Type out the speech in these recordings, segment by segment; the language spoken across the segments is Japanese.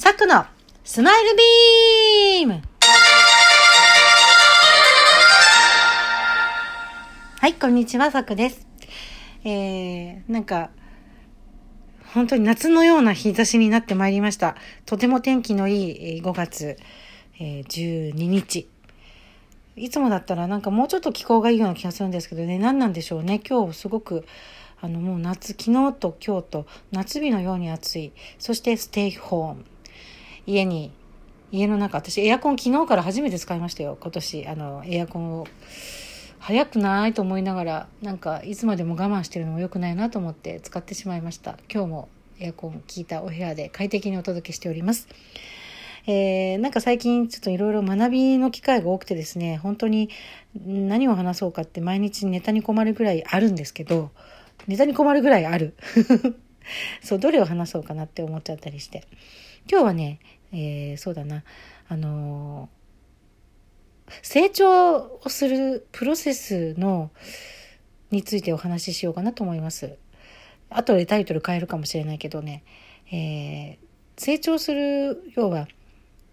サクのスマイルビームはい、こんにちは、サクです。えー、なんか、本当に夏のような日差しになってまいりました。とても天気のいい5月、えー12日。いつもだったらなんかもうちょっと気候がいいような気がするんですけどね、何なんでしょうね。今日すごく、あのもう夏、昨日と今日と夏日のように暑い。そしてステイホーム。家に、家の中、私エアコン昨日から初めて使いましたよ。今年、あの、エアコンを。早くないと思いながら、なんかいつまでも我慢してるのも良くないなと思って使ってしまいました。今日もエアコン効いたお部屋で快適にお届けしております。えーなんか最近ちょっといろいろ学びの機会が多くてですね、本当に何を話そうかって毎日ネタに困るぐらいあるんですけど、ネタに困るぐらいある。そう、どれを話そうかなって思っちゃったりして。今日はね、えーそうだな、あの成長をするプロセスの、についてお話ししようかなと思います。後でタイトル変えるかもしれないけどね、えー成長する、要は、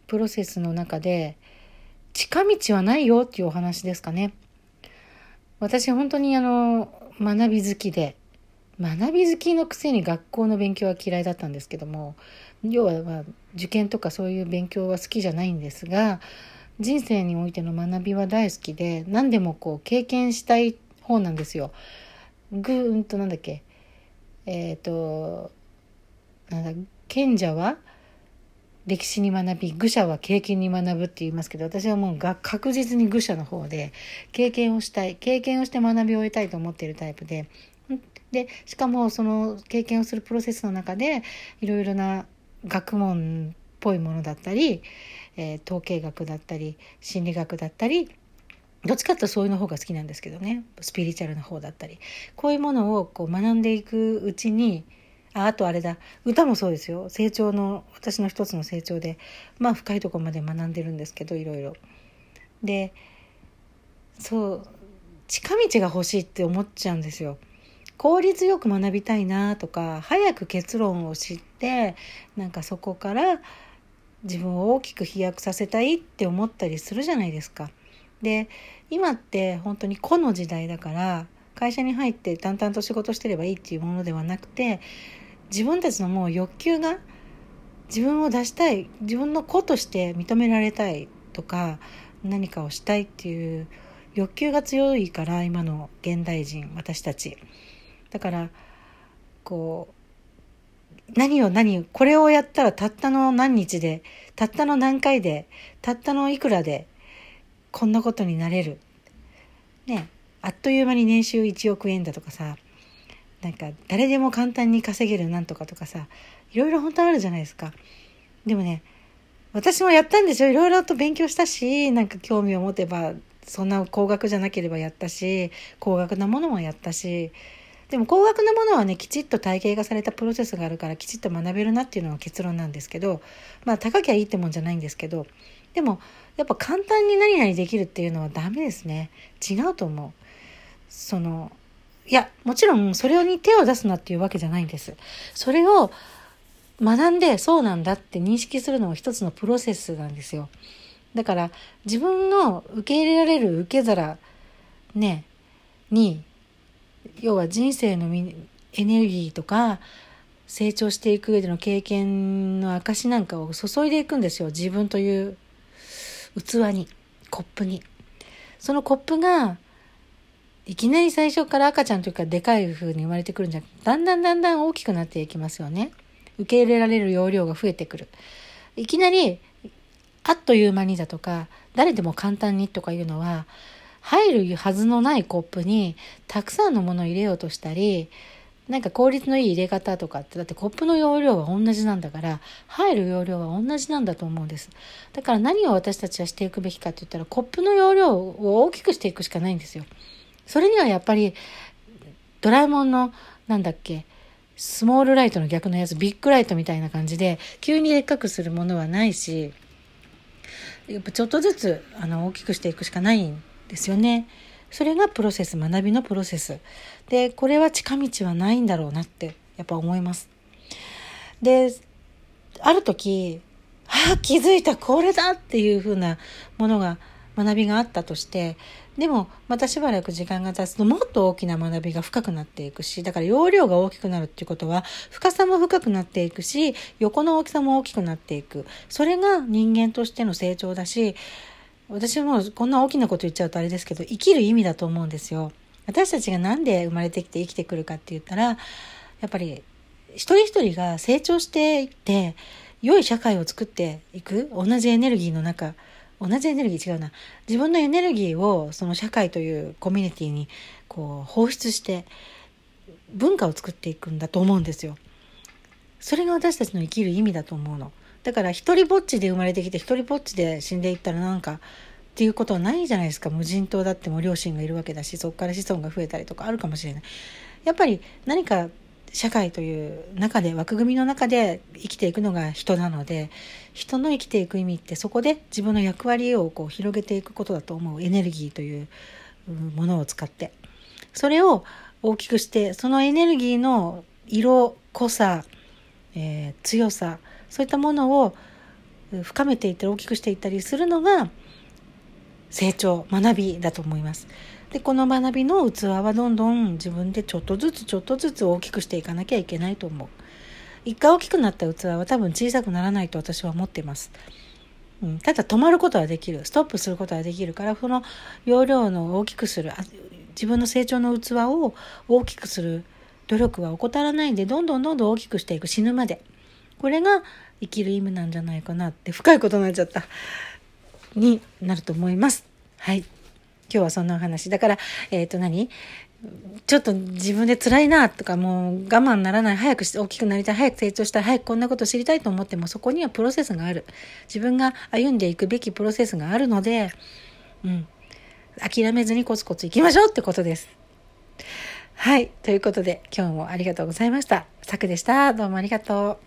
プロセスの中で、近道はないよっていうお話ですかね。私本当にあの、学び好きで、学び好きのくせに学校の勉強は嫌いだったんですけども、要は、まあ、受験とかそういう勉強は好きじゃないんですが、人生においての学びは大好きで、何でもこう経験したい方なんですよ。ぐーんとなんだっけ。えっ、と、なんだ、賢者は歴史に学び、愚者は経験に学ぶって言いますけど、私はもうが確実に愚者の方で、経験をしたい、経験をして学びを得たいと思っているタイプで、で、しかもその経験をするプロセスの中で、いろいろな学問っぽいものだったり、えー統計学だったり、心理学だったり、どっちかっていうとそういうの方が好きなんですけどね。スピリチュアルな方だったり。こういうものをこう学んでいくうちに、ああとあれだ歌もそうですよ成長の私の一つの成長でまあ深いとこまで学んでるんですけどいろいろでそう近道が欲しいって思っちゃうんですよ効率よく学びたいなとか早く結論を知ってなんかそこから自分を大きく飛躍させたいって思ったりするじゃないですか。で今って本当に個の時代だから会社に入って淡々と仕事してればいいっていうものではなくて自分たちのもう欲求が自分を出したい自分の子として認められたいとか何かをしたいっていう欲求が強いから今の現代人私たち。だからこう何を何これをやったらたったの何日でたったの何回でたったのいくらでこんなことになれる。ねあっという間に年収1億円だとかさなんか誰でも簡単に稼げるなんとかとかさいろいろ本当あるじゃないですか。でもね私もやったんですよ。いろいろと勉強したしなんか興味を持てばそんな高額じゃなければやったし高額なものもやったしでも高額なものはねきちっと体系化されたプロセスがあるからきちっと学べるなっていうのが結論なんですけどまあ高きゃいいってもんじゃないんですけどでもやっぱ簡単に何々できるっていうのはダメですね。違うと思う。そのいやもちろんそれに手を出すなっていうわけじゃないんです。それを学んでそうなんだって認識するのも一つのプロセスなんですよ。だから自分の受け入れられる受け皿ねに要は人生のエネルギーとか成長していく上での経験の証なんかを注いでいくんですよ。自分という器にコップに。そのコップがいきなり最初から赤ちゃんというかでかい風に生まれてくるんじゃなくてだんだんだんだん大きくなっていきますよね。受け入れられる容量が増えてくる。いきなりあっという間にだとか誰でも簡単にとかいうのは入るはずのないコップにたくさんのものを入れようとしたりなんか効率のいい入れ方とかってだってコップの容量は同じなんだから入る容量は同じなんだと思うんです。だから何を私たちはしていくべきかって言ったらコップの容量を大きくしていくしかないんですよ。それにはやっぱりドラえもんのなんだっけスモールライトの逆のやつビッグライトみたいな感じで急にでっかくするものはないしやっぱちょっとずつあの大きくしていくしかないんですよね。それがプロセス学びのプロセスでこれは近道はないんだろうなってやっぱ思います。である時ああ、気づいた、これだっていう風なものが、学びがあったとして、でも、またしばらく時間が経つともっと大きな学びが深くなっていくし、だから容量が大きくなるっていうことは、深さも深くなっていくし、横の大きさも大きくなっていく。それが人間としての成長だし、私はもうこんな大きなこと言っちゃうとあれですけど、生きる意味だと思うんですよ。私たちが何で生まれてきて生きてくるかって言ったら、やっぱり一人一人が成長していって、良い社会を作っていく、同じエネルギーの中、同じエネルギー違うな。自分のエネルギーをその社会というコミュニティにこう放出して文化を作っていくんだと思うんですよ。それが私たちの生きる意味だと思うの。だから一人ぼっちで生まれてきて一人ぼっちで死んでいったらなんかっていうことはないじゃないですか。無人島だっても両親がいるわけだし、そこから子孫が増えたりとかあるかもしれない。やっぱり何か社会という中で枠組みの中で生きていくのが人なので人の生きていく意味ってそこで自分の役割をこう広げていくことだと思うエネルギーというものを使ってそれを大きくしてそのエネルギーの色濃さ、えー、強さそういったものを深めていったり大きくしていったりするのが成長学びだと思います。でこの学びの器はどんどん自分でちょっとずつちょっとずつ大きくしていかなきゃいけないと思う。一回大きくなった器は多分小さくならないと私は思ってます、うん、ただ止まることはできる。ストップすることはできるからその容量の大きくする自分の成長の器を大きくする努力は怠らないでどんどんどんどん大きくしていく。死ぬまで。これが生きる意味なんじゃないかなって深いことになっちゃったになると思いますはい今日はそんなお話。だから、えっ、ー、と何？ちょっと自分で辛いなとかもう我慢ならない早く大きくなりたい早く成長したい早くこんなこと知りたいと思ってもそこにはプロセスがある自分が歩んでいくべきプロセスがあるので、うん、諦めずにコツコツいきましょうってことです。はい。ということで今日もありがとうございました。さくでした。どうもありがとう。